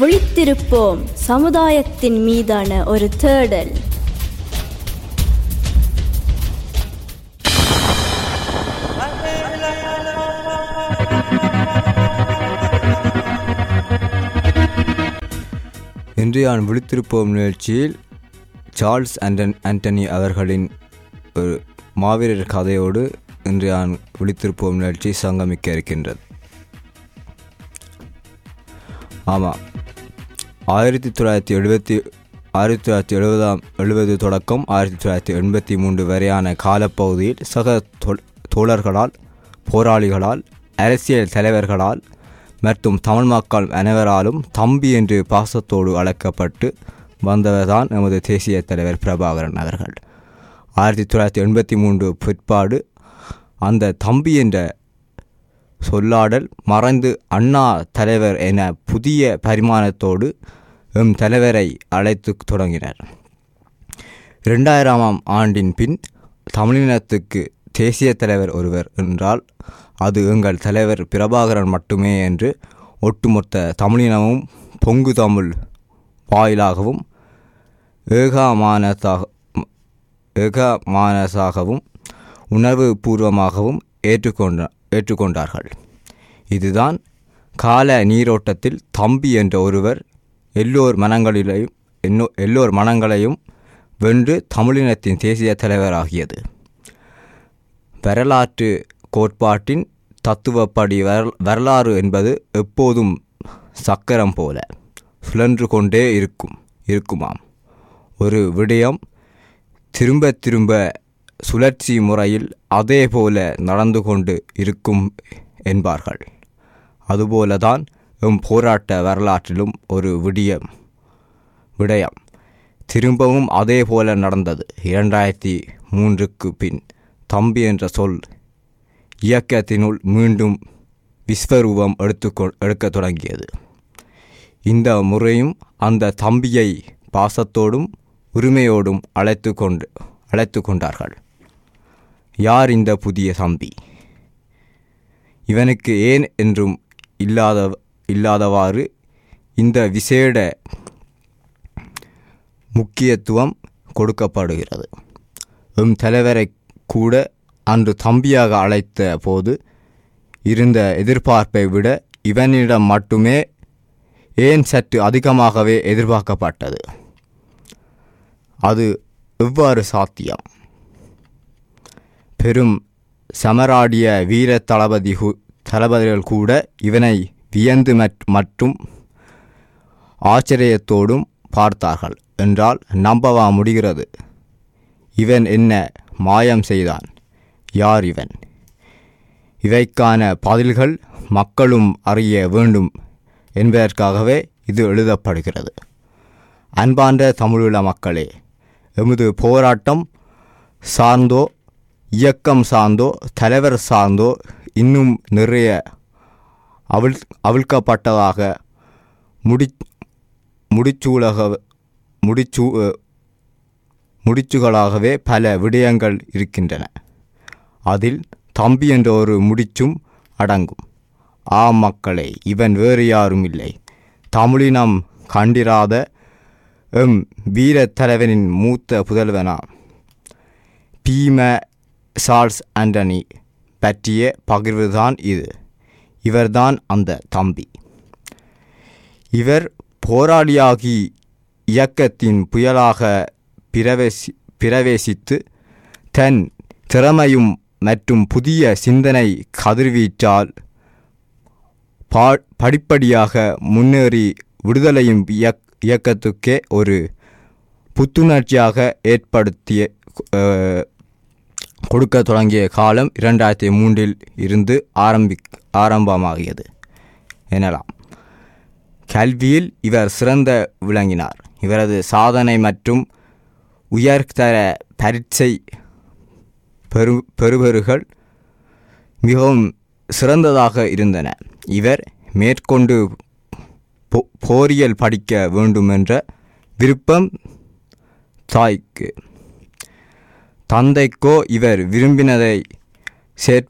விழித்திருப்போம். சமுதாயத்தின் மீதான ஒரு தேடல். இன்று நான் விழித்திருப்போம் நிகழ்ச்சியில் சார்ல்ஸ் அண்டன் ஆண்டனி அவர்களின் ஒரு மாவீரர் கதையோடு இன்று நான் விழித்திருப்போம் நிகழ்ச்சி சங்கமிக்க இருக்கின்றது. ஆமாம் ஆயிரத்தி தொள்ளாயிரத்தி எழுபத்தி ஆயிரத்தி தொள்ளாயிரத்தி எழுபதாம் எழுபது தொடக்கம் ஆயிரத்தி தொள்ளாயிரத்தி எண்பத்தி மூன்று வரையான காலப்பகுதியில் சக தொ- தோழர்களால் போராளிகளால் அரசியல் தலைவர்களால் மற்றும் தமிழ் மக்கள் அனைவராலும் தம்பி என்று பாசத்தோடு அழைக்கப்பட்டு வந்தவர்தான் நமது தேசிய தலைவர் பிரபாகரன் அவர்கள். ஆயிரத்தி தொள்ளாயிரத்தி எண்பத்தி மூன்று பிற்பாடு அந்த தம்பி என்ற சொல்லாடல் மறைந்து அண்ணா தலைவர் என புதிய பரிமாணத்தோடு எம் தலைவரை அழைத்து தொடங்கினர். இரண்டாயிரமாம் ஆண்டின் பின் தமிழினத்துக்கு தேசிய தலைவர் ஒருவர் என்றால் அது எங்கள் தலைவர் பிரபாகரன் மட்டுமே என்று ஒட்டுமொத்த தமிழினமும் பொங்கு தமிழ் வாயிலாகவும் ஏகமானதாக ஏகமானசாகவும் உணர்வு பூர்வமாகவும் ஏற்றுக்கொண்ட ஏற்றுக்கொண்டார்கள். இதுதான் கால நீரோட்டத்தில் தம்பி என்ற ஒருவர் எல்லோர் மனங்களிலையும் என்னோ எல்லோர் மனங்களையும் வென்று தமிழினத்தின் தேசிய தலைவராகியது. வரலாற்று கோட்பாட்டின் தத்துவப்படி வரல் வரலாறு என்பது எப்போதும் சக்கரம் போல சுழன்று கொண்டே இருக்கும் இருக்குமாம். ஒரு விடயம் திரும்ப திரும்ப சுழற்சி முறையில் அதே போல நடந்து கொண்டு இருக்கும் என்பார்கள். அதுபோலதான் எம் போராட்ட வரலாற்றிலும் ஒரு விடியம் விடயம். திரும்பவும் அதே போல நடந்தது. இரண்டாயிரத்தி மூன்றுக்கு பின் தம்பி என்ற சொல் இயக்கத்தினுள் மீண்டும் விஸ்வரூபம் எடுத்துக்கொ எடுக்கத் தொடங்கியது. இந்த முறையும் அந்த தம்பியை பாசத்தோடும் உரிமையோடும் அழைத்து கொண்டு அழைத்து கொண்டார்கள் யார் இந்த புதிய தம்பி? இவனுக்கு ஏன் என்றும் இல்லாத இல்லாதவாறு இந்த விசேட முக்கியத்துவம் கொடுக்கப்படுகிறது. எம் தலைவரை கூட அன்று தம்பியாக அழைத்த போது இருந்த எதிர்பார்ப்பை விட இவனிடம் மட்டுமே ஏன் சற்று அதிகமாகவே எதிர்பார்க்கப்பட்டது? அது எவ்வாறு சாத்தியம்? பெரும் சமராடிய வீர தளபதி தளபதிகள் கூட இவனை வியந்து மற்றும் ஆச்சரியத்தோடும் பார்த்தார்கள். என்றால் நம்பவா முடிகிறது? இவன் என்ன மாயம் செய்தான்? யார் இவன்? இவைக்கான பதில்கள் மக்களும் அறிய வேண்டும் என்பதற்காகவே இது எழுதப்படுகிறது. அன்பான்ற தமிழீழ மக்களே எமது போராட்டம் சார்ந்தோ இயக்கம் சார்ந்தோ தலைவர் சார்ந்தோ இன்னும் நிறைய அவிழ் அவிழ்க்கப்பட்டதாக முடி முடிச்சூலக முடிச்சு முடிச்சுகளாகவே பல விடயங்கள் இருக்கின்றன. அதில் தம்பி என்ற ஒரு முடிச்சும் அடங்கும். ஆ மக்களே இவன் வேறு யாரும் இல்லை. தமிழினம் கண்டிராத எம் வீரத்தலைவனின் மூத்த புதல்வனா. பீம சார்ஸ் ஆண்டனி பற்றிய பகிர்வுதான் இது. இவர்தான் அந்த தம்பி. இவர் போராளியாகி இயக்கத்தின் புயலாக பிரவேசி பிரவேசித்து தன் திறமையும் மற்றும் புதிய சிந்தனை கதிர்வீச்சால் பா படிப்படியாக முன்னேறி விடுதலையும் இயக் இயக்கத்துக்கே ஒரு புத்துணர்ச்சியாக ஏற்படுத்திய கொடுக்க தொடங்கிய காலம் இரண்டாயிரத்தி மூன்றில் இருந்து ஆரம்பி ஆரம்பமாகியது. எனலாம். கல்வியில் இவர் சிறந்த விளங்கினார். இவரது சாதனை மற்றும் உயர்தர பரீட்சை பெரு பெறுபேறுகள் மிகவும் சிறந்ததாக இருந்தன. இவர் மேற்கொண்டு போ- போரியல் படிக்க வேண்டுமென்ற விருப்பம் தாய்க்கு. தந்தைக்கோ இவர் விரும்பினதை சேர்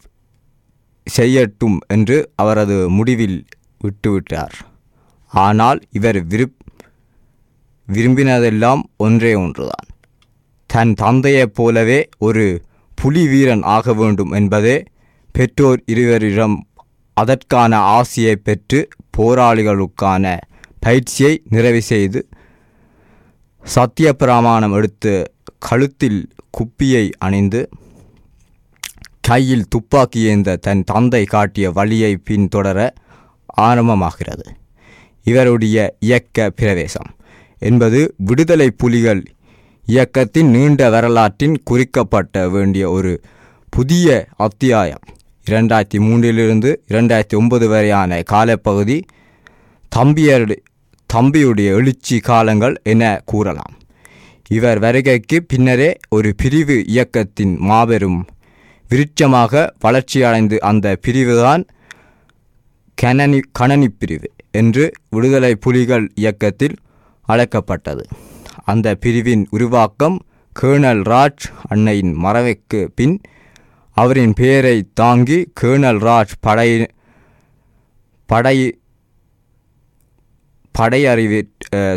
செய்யட்டும் என்று அவரது முடிவில் விட்டுவிட்டார். ஆனால் இவர் விருப் விரும்பினதெல்லாம் ஒன்றே ஒன்றுதான். தன் தந்தையைப் போலவே ஒரு புலி வீரன் ஆக வேண்டும் என்பதே பெற்றோர் இருவரிடம் அதற்கான ஆசையை பெற்று போராளிகளுக்கான பயிற்சியை நிறைவு செய்து சத்திய பிரமாணம் எடுத்து கழுத்தில் குப்பியை அணிந்து கையில் துப்பாக்கி ஏந்த தன் தந்தை காட்டிய வழியை பின்தொடர ஆரம்பமாகிறது. இவருடைய இயக்க பிரவேசம் என்பது விடுதலை புலிகள் இயக்கத்தின் நீண்ட வரலாற்றின் குறிக்கப்பட்ட வேண்டிய ஒரு புதிய அத்தியாயம். இரண்டாயிரத்தி மூன்றிலிருந்து இரண்டாயிரத்தி ஒன்பது வரையான காலப்பகுதி தம்பியருடைய தம்பியுடைய எழுச்சி காலங்கள் என கூறலாம். இவர் வருகைக்கு பின்னரே ஒரு பிரிவு இயக்கத்தின் மாபெரும் விருட்சமாக வளர்ச்சியடைந்து அந்த பிரிவுதான் கணனி கணனி பிரிவு என்று விடுதலை புலிகள் இயக்கத்தில் அழைக்கப்பட்டது. அந்த பிரிவின் உருவாக்கம் கேர்னல் ராஜ் அன்னையின் மறைவுக்கு பின் அவரின் பெயரை தாங்கி கேர்னல் ராஜ் படை படை படையறிவி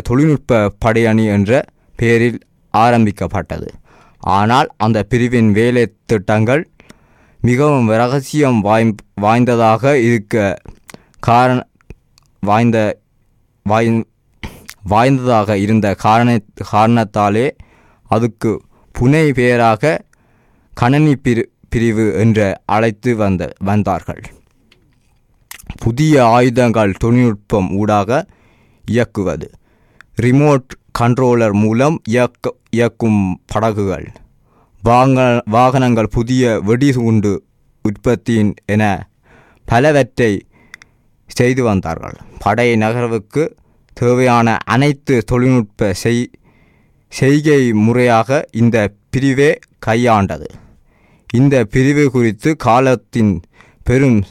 தொழில்நுட்ப படையணி என்ற பேரில் ஆரம்பிக்கப்பட்டது. ஆனால் அந்த பிரிவின் வேலை திட்டங்கள் மிகவும் ரகசியம் வாய் வாய்ந்ததாக இருக்க காரண வாய்ந்த வாய் வாய்ந்ததாக இருந்த காரண காரணத்தாலே அதுக்கு புனை பெயராக கணனி பிரி பிரிவு என்று அழைத்து வந்த வந்தார்கள். புதிய ஆயுதங்கள் தொழில்நுட்பம் ஊடாக இயக்குவது. ரிமோட் கண்ட்ரோலர் மூலம் இயக்க இயக்கும் படகுகள். வாங்க வாகனங்கள் புதிய வெடிகுண்டு உற்பத்தியின் என பலவற்றை செய்து வந்தார்கள். படை நகர்வுக்கு தேவையான அனைத்து தொழில்நுட்ப செய் செய்கை முறையாக இந்த பிரிவே கையாண்டது. இந்த பிரிவு குறித்து காலத்தின் பெரும்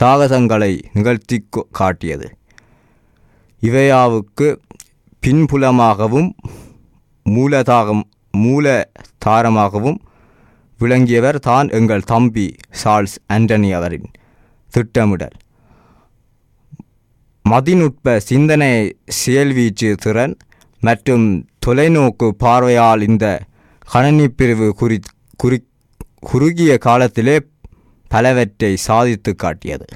சாகசங்களை நிகழ்த்தி கொ- காட்டியது. இவையாவுக்கு பின்புலமாகவும் மூலதாகம் மூலதாரமாகவும் விளங்கியவர் தான் எங்கள் தம்பி சார்ல்ஸ் ஆண்டனி அவரின் திட்டமிடல். மதிநுட்ப சிந்தனை செயல்வீச்சு திறன் மற்றும் தொலைநோக்கு பார்வையால் இந்த கணனி பிரிவு குறி குறி குறுகிய காலத்திலே பலவற்றை சாதித்து காட்டியது.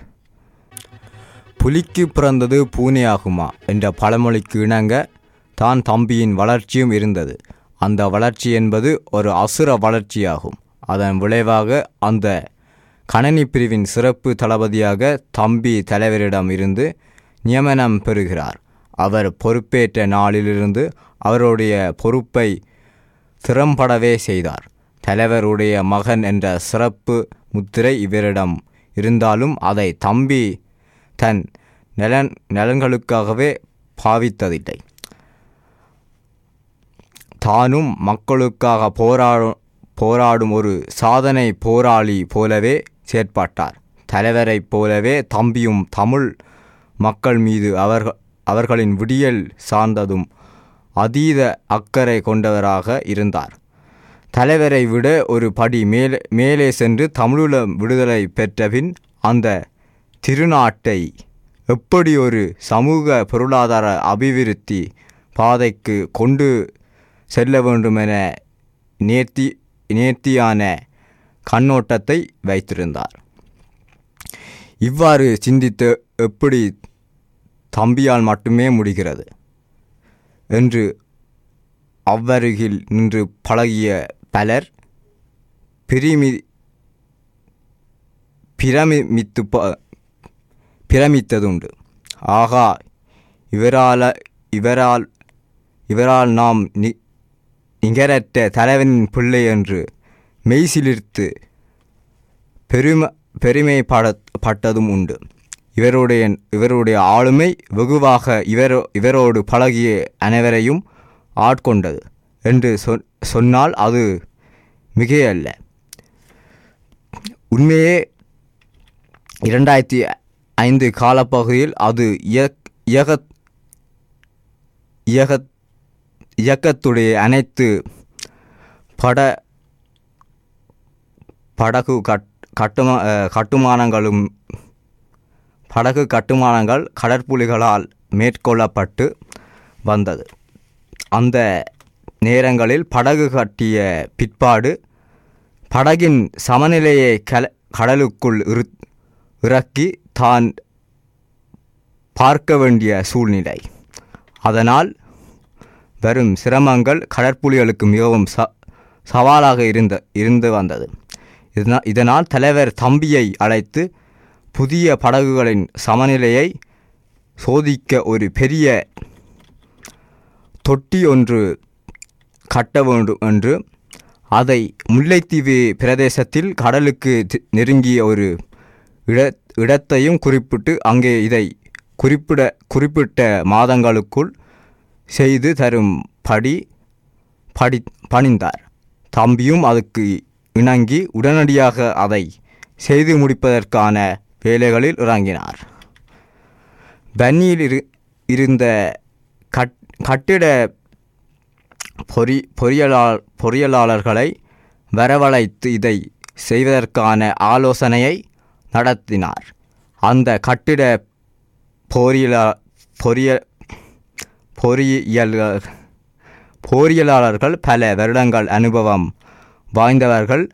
புலிக்கு பிறந்தது பூனையாகுமா என்ற பழமொழிக்கு இணங்க தான் தம்பியின் வளர்ச்சியும் இருந்தது. அந்த வளர்ச்சி என்பது ஒரு அசுர வளர்ச்சியாகும். அதன் விளைவாக அந்த கணனி பிரிவின் சிறப்பு தளபதியாக தம்பி தலைவரிடம் இருந்து நியமனம் பெறுகிறார். அவர் பொறுப்பேற்ற நாளிலிருந்து அவருடைய பொறுப்பை திறம்படவே செய்தார். தலைவருடைய மகன் என்ற சிறப்பு முத்திரை இவரிடம் இருந்தாலும் அதை தம்பி தன் நலன் நலன்களுக்காகவே பாவித்ததில்லை. தானும் மக்களுக்காக போராடும் போராடும் ஒரு சாதனை போராளி போலவே செயற்பட்டார். தலைவரைப் போலவே தம்பியும் தமிழ் மக்கள் மீது அவர்கள் அவர்களின் விடியல் சார்ந்ததும் அதீத அக்கறை கொண்டவராக இருந்தார். தலைவரை விட ஒரு படி மேலே மேலே சென்று தமிழீழ விடுதலை பெற்றபின் அந்த திருநாட்டை எப்படி ஒரு சமூக பொருளாதார அபிவிருத்தி பாதைக்கு கொண்டு செல்ல வேண்டுமென நேர்த்தி நேர்த்தியான கண்ணோட்டத்தை வைத்திருந்தார். இவ்வாறு சிந்தித்து எப்படி தம்பியால் மட்டுமே முடிகிறது என்று அவ்வருகில் நின்று பழகிய பலர் பிரிமி பிரமித்து ப- பிரமித்ததுண்டு. ஆகா இவரால இவரால் இவரால் நாம் நி நிகரற்ற தலைவனின் பிள்ளை என்று மெய்சிலிர்த்து பெரும பெருமைப்பட பட்டதும் உண்டு. இவருடைய இவருடைய ஆளுமை வெகுவாக இவரோ இவரோடு பழகிய அனைவரையும் ஆட்கொண்டது என்று சொ சொன்னால் அது மிகையல்ல. உண்மையே இரண்டாயிரத்தி ஐந்து காலப்பகுதியில் அது இயக்கத்துடைய அனைத்து பட படகு கட் கட்டுமா கட்டுமானங்களும் படகு கட்டுமானங்கள் கடற்புலிகளால் மேற்கொள்ளப்பட்டு வந்தது. அந்த நேரங்களில் படகு கட்டிய பிற்பாடு படகின் சமநிலையை கல கடலுக்குள் இரு இறக்கி தான் பார்க்க வேண்டிய சூழ்நிலை. அதனால் வரும் சிரமங்கள் கடற்புலிகளுக்கு மிகவும் ச சவாலாக இருந்த இருந்து வந்தது. இதனால் இதனால் தலைவர் தம்பியை அழைத்து புதிய படகுகளின் சமநிலையை சோதிக்க ஒரு பெரிய தொட்டி ஒன்று கட்ட வேண்டும் என்று அதை முல்லைத்தீவு பிரதேசத்தில் கடலுக்கு நெருங்கிய ஒரு இட இடத்தையும் குறிப்பிட்டு அங்கே இதை குறிப்பிட குறிப்பிட்ட மாதங்களுக்குள் செய்து தரும் படி படி பணிந்தார். தம்பியும் அதுக்கு இணங்கி உடனடியாக அதை செய்து முடிப்பதற்கான வேலைகளில் இறங்கினார். பன்னியில் இரு இருந்த கட் கட்டிட பொறி பொறியலாளர் பொறியியலாளர்களை வரவழைத்து இதை செய்வதற்கான ஆலோசனையை நடத்தினார். அந்த கட்டிட பொறியியலா பொறிய பொறியியல் பொறியியலாளர்கள் பல வருடங்கள் அனுபவம் வாய்ந்தவர்கள்.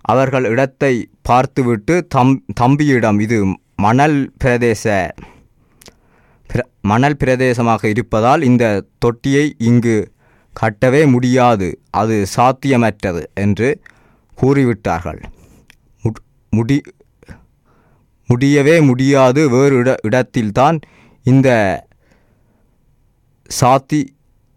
அவர்கள் இடத்தை பார்த்துவிட்டு தம் தம்பியிடம் இது மணல் பிரதேச பிர- மணல் பிரதேசமாக இருப்பதால் இந்த தொட்டியை இங்கு கட்டவே முடியாது. அது சாத்தியமற்றது என்று கூறிவிட்டார்கள். முடி முடியவே முடியாது வேறு இட இடத்தில்தான் இந்த சாத்தி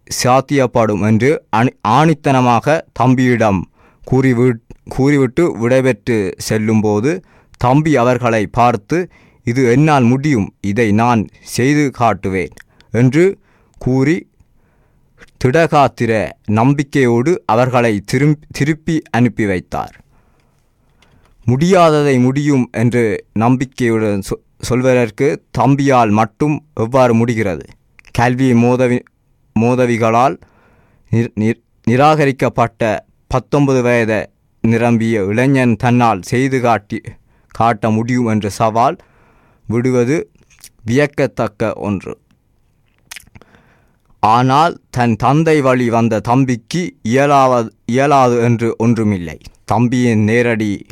சாத்தியப்படும் என்று அணி ஆணித்தனமாக தம்பியிடம் கூறிவி கூறிவிட்டு விடைபெற்று செல்லும்போது தம்பி அவர்களை பார்த்து இது என்னால் முடியும் இதை நான் செய்து காட்டுவேன் என்று கூறி திடகாத்திர நம்பிக்கையோடு அவர்களை திரும் திருப்பி அனுப்பி வைத்தார். முடியாததை முடியும் என்று நம்பிக்கையுடன் சொ- சொல்வதற்கு தம்பியால் மட்டும் எவ்வாறு முடிகிறது? கல்வி மோதவி மோதவிகளால் நிராகரிக்கப்பட்ட பத்தொன்பது வயதை நிரம்பிய இளைஞன் தன்னால் செய்து காட்டி காட்ட முடியும் என்ற சவால் விடுவது வியக்கத்தக்க ஒன்று. ஆனால் தன் தந்தை வழி வந்த தம்பிக்கு இயலாவது இயலாது என்று ஒன்றுமில்லை. தம்பியின் நேரடி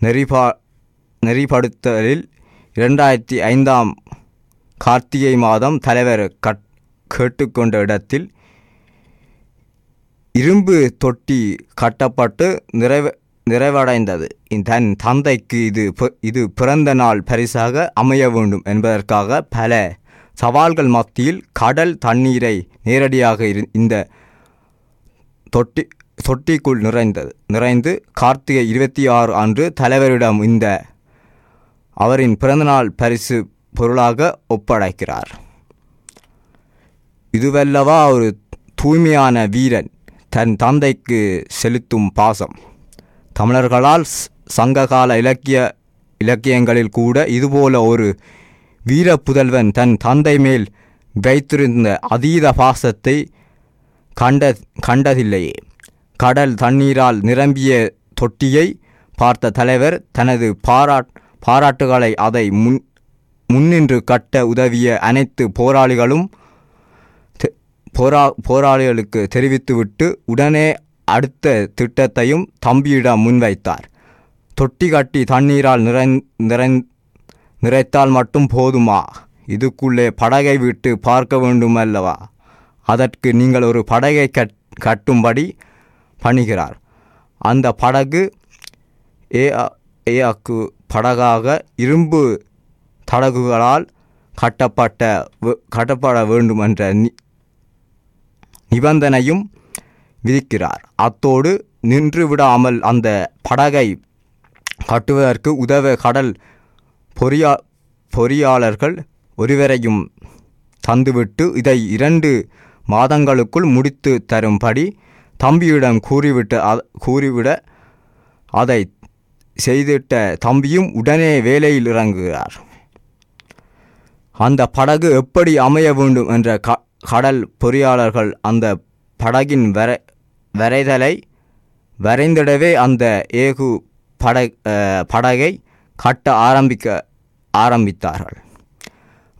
நெறிபா நெறிப்படுத்தலில் இரண்டாயிரத்தி ஐந்தாம் கார்த்திகை மாதம் தலைவர் கட் கேட்டுக்கொண்ட இடத்தில் இரும்பு தொட்டி கட்டப்பட்டு நிறைவ நிறைவடைந்தது. தன் தந்தைக்கு இது இது பிறந்த நாள் பரிசாக அமைய வேண்டும் என்பதற்காக பல சவால்கள் மத்தியில் கடல் தண்ணீரை நேரடியாக இரு- இந்த தொட்டி தொட்டிக்குள் நிறைந்தது. நிறைந்து கார்த்திகை இருபத்தி ஆறு அன்று தலைவரிடம் இந்த அவரின் பிறந்தநாள் பரிசு பொருளாக ஒப்படைக்கிறார். இதுவல்லவா ஒரு தூய்மையான வீரன் தன் தந்தைக்கு செலுத்தும் பாசம். தமிழர்களால் சங்ககால இலக்கிய இலக்கியங்களில் கூட இதுபோல ஒரு வீர புதல்வன் தன் தந்தை மேல் வைத்திருந்த அதீத பாசத்தை கண்ட கண்டதில்லையே. கடல் தண்ணீரால் நிரம்பிய தொட்டியை பார்த்த தலைவர் தனது பாராட் பாராட்டுகளை அதை முன் முன்னின்று கட்ட உதவிய அனைத்து போராளிகளும் போரா போராளிகளுக்கு தெரிவித்துவிட்டு உடனே அடுத்த திட்டத்தையும் தம்பியிடம் முன்வைத்தார். தொட்டி கட்டி தண்ணீரால் நிறை நிறை நிறைத்தால் மட்டும் போதுமா? இதுக்குள்ளே படகை விட்டு பார்க்க வேண்டுமல்லவா? அதற்கு நீங்கள் ஒரு படகை கட் கட்டும்படி பணிகிறார். அந்த படகு ஏ அ- படகாக இரும்பு தடகுகளால் கட்டப்பட்ட கட்டப்பட வேண்டும் என்ற நி- நிபந்தனையும் விதிக்கிறார். அத்தோடு நின்று விடாமல் அந்த படகை கட்டுவதற்கு உதவ கடல் பொறியா பொறியாளர்கள் ஒருவரையும் தந்துவிட்டு இதை இரண்டு மாதங்களுக்குள் முடித்து தரும்படி தம்பியிடம் கூறிவிட்டு அ- கூறிவிட அதை செய்திட்ட தம்பியும் உடனே வேலையில் இறங்குகிறார். அந்த படகு எப்படி அமைய வேண்டும் என்ற க கடல் பொறியாளர்கள் அந்த படகின் வரை வரைதலை வரைந்திடவே அந்த ஏகு பட படகை கட்ட ஆரம்பிக்க ஆரம்பித்தார்கள்.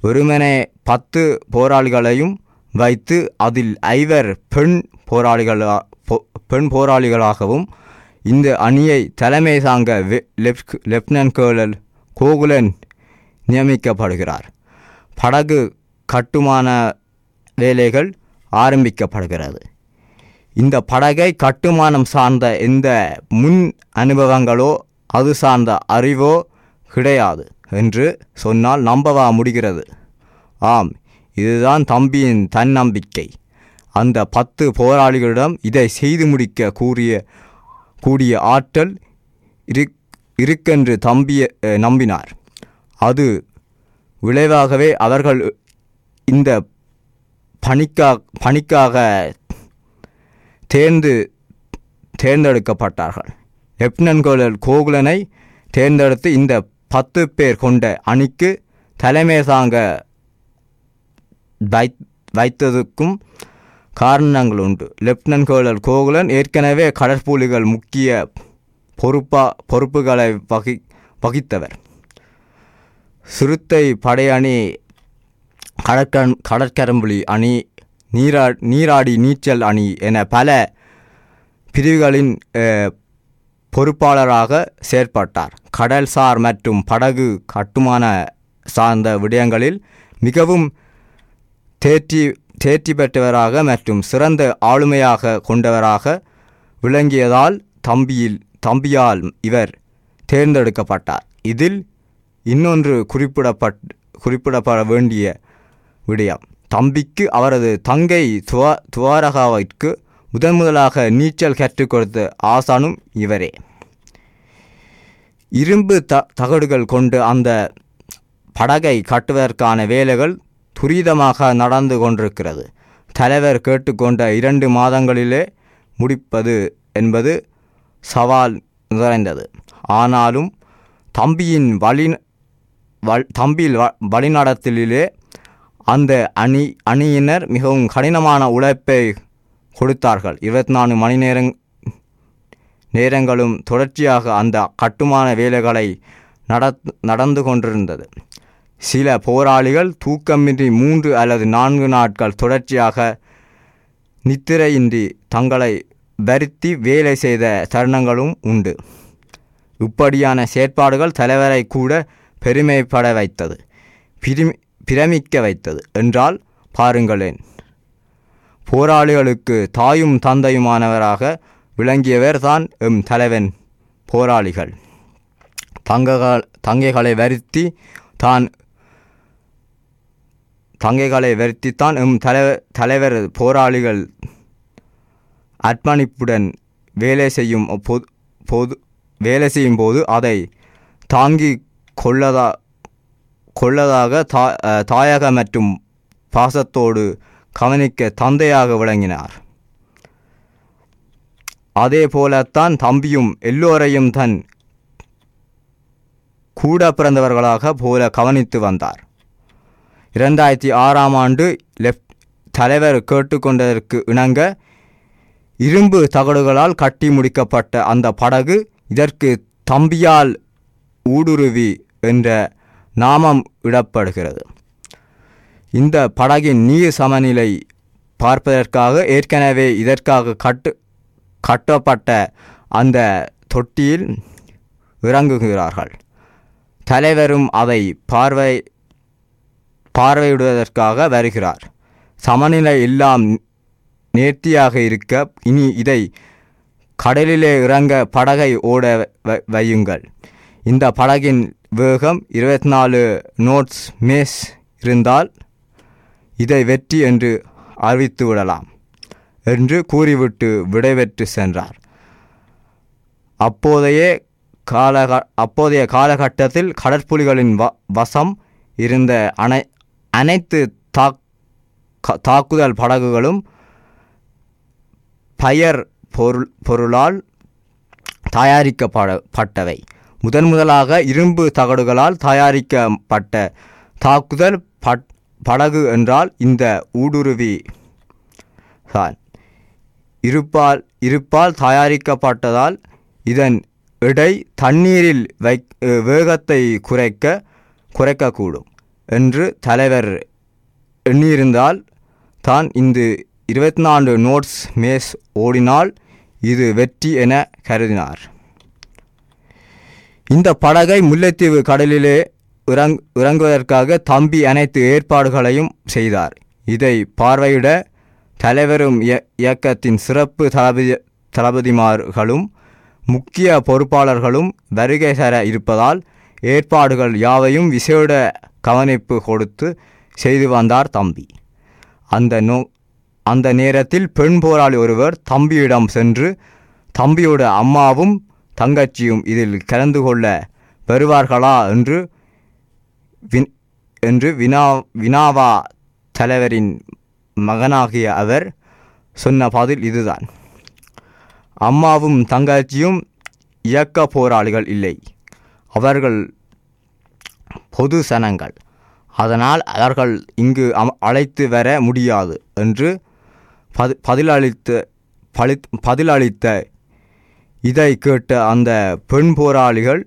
வெறுமனே பத்து போராளிகளையும் வைத்து அதில் ஐவர் பெண் போராளிகளா பெண் போராளிகளாகவும் இந்த அணியை தலைமை தாங்க வெ- லெப்ட்- லெப்டினன்ட் கேர்னல் கோகுலன் நியமிக்கப்படுகிறார். படகு கட்டுமான வேலைகள் ஆரம்பிக்கப்படுகிறது. இந்த படகை கட்டுமானம் சார்ந்த எந்த முன் அனுபவங்களோ அது சார்ந்த அறிவோ கிடையாது என்று சொன்னால் நம்பவா முடிகிறது? ஆம் இதுதான் தம்பியின் தன்னம்பிக்கை. அந்த பத்து போராளிகளிடம் இதை செய்து முடிக்க கூறிய கூடிய ஆற்றல் இருக் இருக்கென்று தம்பிய நம்பினார். அது விளைவாகவே அவர்கள் இந்த பணிக்கா பணிக்காக தேர்ந்து தேர்ந்தெடுக்கப்பட்டார்கள். லெப்டினன்ட் கர்னல் கோகுலனை தேர்ந்தெடுத்து இந்த பத்து பேர் கொண்ட அணிக்கு தலைமை தாங்க வை வைத்ததுக்கும் காரணங்கள் உண்டு. லெப்டினன்ட் கேர்னல் கோகுலன் ஏற்கனவே கடற்புலிகள் முக்கிய பொறுப்பா பொறுப்புகளை வகி வகித்தவர். சிறுத்தை படையணி கடற்கண் கடற்கரம்புலி அணி நீரா நீராடி நீச்சல் அணி என பல பிரிவுகளின் பொறுப்பாளராக செயற்பட்டார். கடல்சார் மற்றும் படகு கட்டுமான சார்ந்த விடயங்களில் மிகவும் தேர்ச்சி தேர்ச்சி பெற்றவராக மற்றும் சிறந்த ஆளுமையாக கொண்டவராக விளங்கியதால் தம்பியில் தம்பியால் இவர் தேர்ந்தெடுக்கப்பட்டார். இதில் இன்னொன்று குறிப்பிடப்பட் குறிப்பிடப்பட வேண்டிய விடயம். தம்பிக்கு அவரது தங்கை துவா துவாரகாவிற்கு முதன் முதலாக நீச்சல் கற்றுக் கொடுத்த ஆசானும் இவரே. இரும்பு த தகடுகள் கொண்டு அந்த படகை கட்டுவதற்கான வேலைகள் துரிதமாக நடந்து கொண்டிருக்கிறது. தலைவர் கேட்டுக்கொண்ட இரண்டு மாதங்களிலே முடிப்பது என்பது சவால் நிறைந்தது. ஆனாலும் தம்பியின் வழி தம்பியில் வ- வழிநடத்தலிலே அந்த அணி அணியினர் மிகவும் கடினமான உழைப்பை கொடுத்தார்கள். இருபத்தி நாலு மணி நேரங் நேரங்களும் தொடர்ச்சியாக அந்த கட்டுமான வேலைகளை நடத் நடந்து கொண்டிருந்தது. சில போராளிகள் தூக்கமின்றி மூன்று அல்லது நான்கு நாட்கள் தொடர்ச்சியாக நித்திரையின்றி தங்களை வருத்தி வேலை செய்த தருணங்களும் உண்டு. இப்படியான செயற்பாடுகள் தலைவரை கூட பெருமைப்பட வைத்தது பிரிமி பிரமிக்க வைத்தது என்றால் பாருங்களேன். போராளிகளுக்கு தாயும் தந்தையுமானவராக விளங்கியவர் தான் எம் தலைவன் போராளிகள். தங்ககள் தங்கைகளை வருத்தி தான் தங்கைகளை வருத்தித்தான் எம் தலைவர் தலைவர் போராளிகள் அர்ப்பணிப்புடன் வேலை செய்யும் பொது பொது வேலை செய்யும் போது அதை தாங்கி கொள்ளதா கொள்ளதாக தா தாயக மற்றும் பாசத்தோடு கவனிக்க தந்தையாக விளங்கினார். அதே போலத்தான் தம்பியும் எல்லோரையும் தன் கூட பிறந்தவர்களாக போல கவனித்து வந்தார். இரண்டாயிரத்தி ஆறாம் ஆண்டு லெப்ட் தலைவர் கேட்டுக்கொண்டதற்கு இணங்க இரும்பு தகடுகளால் கட்டி முடிக்கப்பட்ட அந்த படகு இதற்கு தம்பியால் ஊடுருவி என்ற நாமம் இடப்படுகிறது. இந்த படகின் நீர் சமநிலை பார்ப்பதற்காக ஏற்கனவே இதற்காக கட்டு கட்டப்பட்ட அந்த தொட்டியில் இறங்குகிறார்கள். தலைவரும் அதை பார்வை பார்வையிடுவதற்காக வருகிறார். சமநிலை எல்லாம் நேர்த்தியாக இருக்க இனி இதை கடலிலே இறங்க படகை ஓட வ- வையுங்கள். இந்த படகின் வேகம் இருபத்தி நாலு நோட்ஸ் மேஸ் இருந்தால் இதை வெற்றி என்று அறிவித்து விடலாம் என்று கூறிவிட்டு விடைபெற்று சென்றார். அப்போதைய காலக அப்போதைய காலகட்டத்தில் கடற்புலிகளின் வ வசம் இருந்த அணை அனைத்து தாக் க- தாக்குதல் படகுகளும் பயர் பொருள் பொருளால் தயாரிக்கப்படப்பட்டவை முதன் முதலாக இரும்பு தகடுகளால் தயாரிக்கப்பட்ட தாக்குதல் பட் படகு என்றால் இந்த ஊடுருவி. தான் இருப்பால் இருப்பால் தயாரிக்கப்பட்டதால் இதன் எடை தண்ணீரில் வை வேகத்தை குறைக்க குறைக்கக்கூடும். என்று தலைவர் எண்ணியிருந்தால் தான் இந்த இருபத்தி நான்கு நோட்ஸ் மேஸ் ஓடினால் இது வெற்றி என கருதினார். இந்த படகை முல்லைத்தீவு கடலிலே இறங் இறங்குவதற்காக தம்பி அனைத்து ஏற்பாடுகளையும் செய்தார். இதை பார்வையிட தலைவரும் இய- இயக்கத்தின் சிறப்பு தளபதி தளபதிமார்களும் முக்கிய பொறுப்பாளர்களும் வருகை தர இருப்பதால் ஏற்பாடுகள் யாவையும் விசேட கவனிப்பு கொடுத்து செய்து வந்தார் தம்பி. அந்த நோ அந்த நேரத்தில் பெண் போராளி ஒருவர் தம்பியிடம் சென்று தம்பியோட அம்மாவும் தங்கச்சியும் இதில் கலந்து கொள்ள வருவார்களா என்று வின் என்று வினா வினாவா தலைவரின் மகனாகிய அவர் சொன்ன பதில் இதுதான். அம்மாவும் தங்கச்சியும் இயக்க போராளிகள் இல்லை. அவர்கள் பொது சனங்கள். அதனால் அவர்கள் இங்கு அம- அழைத்து வர முடியாது என்று பதி பதிலளித்த பளி பதிலளித்த இதை கேட்ட அந்த பெண் போராளிகள்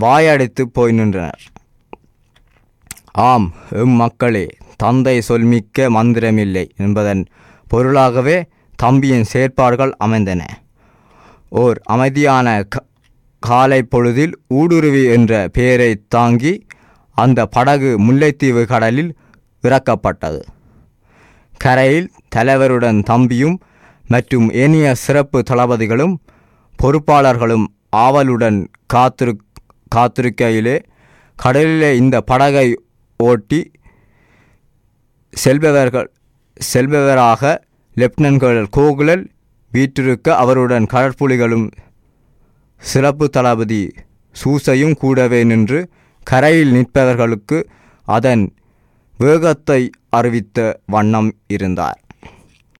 வாயடைத்து போய் நின்றனர். ஆம் எம் மக்களே தந்தை சொல்மிக்க மந்திரமில்லை என்பதன் பொருளாகவே தம்பியின் செயற்பாடுகள் அமைந்தன. ஓர் அமைதியான க- காலை பொழுதில் ஊடுருவி என்ற பெயரை தாங்கி அந்த படகு முல்லைத்தீவு கடலில் இறக்கப்பட்டது கரையில் தலைவருடன் தம்பியும் மற்றும் ஏனைய சிறப்பு தளபதிகளும் பொறுப்பாளர்களும் ஆவலுடன் காத்திரு காத்திருக்கையிலே கடலிலே இந்த படகை ஓட்டி செல்பவர்கள் செல்பவராக லெப்டினன்கள் கோகுலல் வீற்றிருக்க அவருடன் கடற்புலிகளும் சிறப்பு தளபதி சூசையும் கூடவே நின்று கரையில் நிற்பவர்களுக்கு அதன் வேகத்தை அறிவித்த வண்ணம் இருந்தார்.